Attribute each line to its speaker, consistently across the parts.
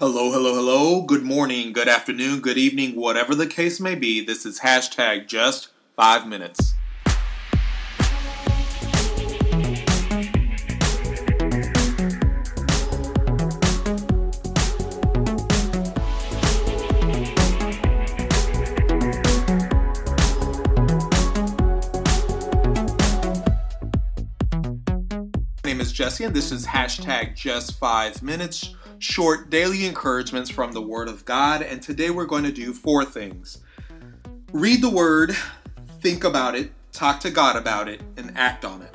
Speaker 1: Hello, hello, hello. Good morning, good afternoon, good evening, whatever the case may be. This is hashtag just five minutes. My name is Jesse, and this is hashtag just five minutes short daily encouragements from the Word of God. And today we're going to do four things read the Word, think about it, talk to God about it, and act on it.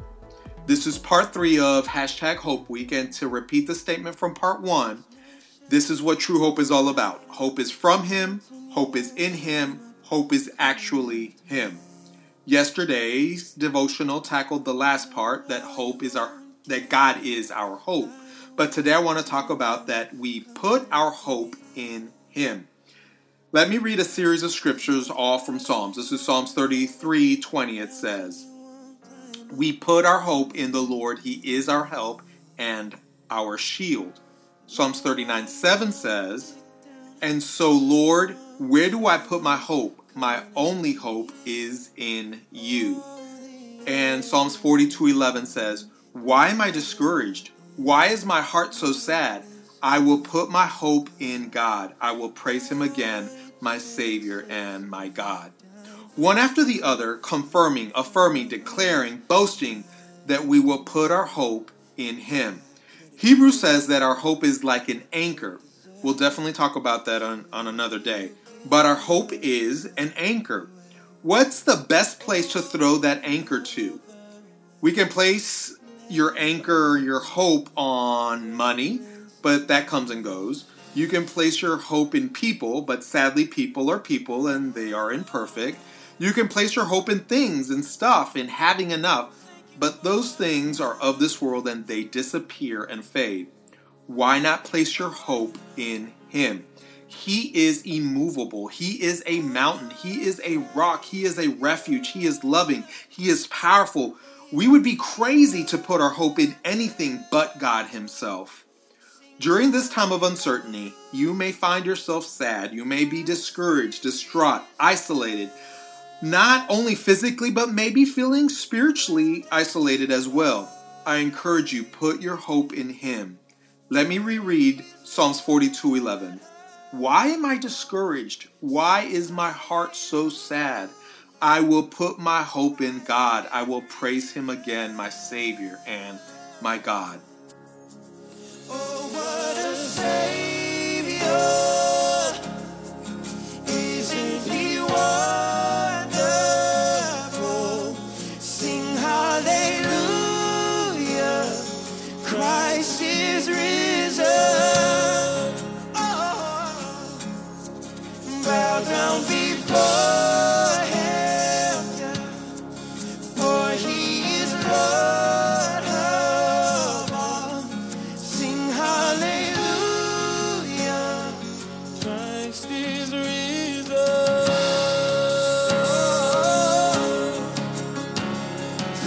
Speaker 1: This is part three of hashtag Hope Week. And to repeat the statement from part one, this is what true hope is all about. Hope is from Him, hope is in Him, hope is actually Him. Yesterday's devotional tackled the last part that hope is our that God is our hope. But today I want to talk about that we put our hope in Him. Let me read a series of scriptures all from Psalms. This is Psalms 33 20. It says, We put our hope in the Lord, He is our help and our shield. Psalms 39 7 says, And so, Lord, where do I put my hope? My only hope is in you. And Psalms 42 11 says, Why am I discouraged? Why is my heart so sad? I will put my hope in God. I will praise Him again, my Savior and my God. One after the other, confirming, affirming, declaring, boasting that we will put our hope in Him. Hebrews says that our hope is like an anchor. We'll definitely talk about that on, on another day. But our hope is an anchor. What's the best place to throw that anchor to? We can place your anchor, your hope on money, but that comes and goes. You can place your hope in people, but sadly, people are people and they are imperfect. You can place your hope in things and stuff and having enough, but those things are of this world and they disappear and fade. Why not place your hope in Him? He is immovable. He is a mountain. He is a rock. He is a refuge. He is loving. He is powerful. We would be crazy to put our hope in anything but God Himself. During this time of uncertainty, you may find yourself sad. You may be discouraged, distraught, isolated, not only physically, but maybe feeling spiritually isolated as well. I encourage you, put your hope in Him. Let me reread Psalms 42 11. Why am I discouraged? Why is my heart so sad? I will put my hope in God. I will praise Him again, my Savior and my God.
Speaker 2: Oh,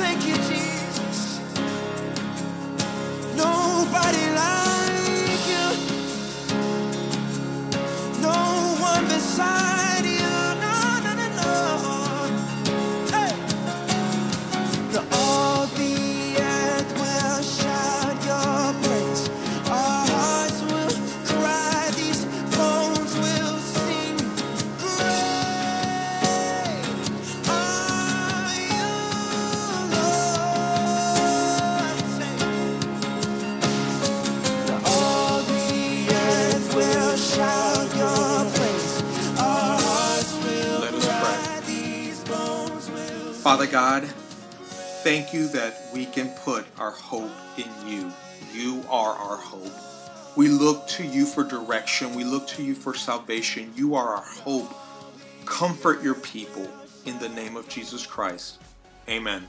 Speaker 2: Thank you, Jesus.
Speaker 1: Father God, thank you that we can put our hope in you. You are our hope. We look to you for direction. We look to you for salvation. You are our hope. Comfort your people in the name of Jesus Christ. Amen.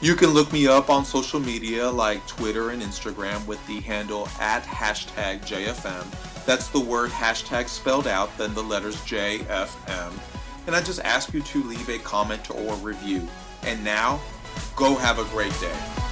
Speaker 1: You can look me up on social media like Twitter and Instagram with the handle at hashtag JFM. That's the word hashtag spelled out, then the letters JFM. And I just ask you to leave a comment or review. And now, go have a great day.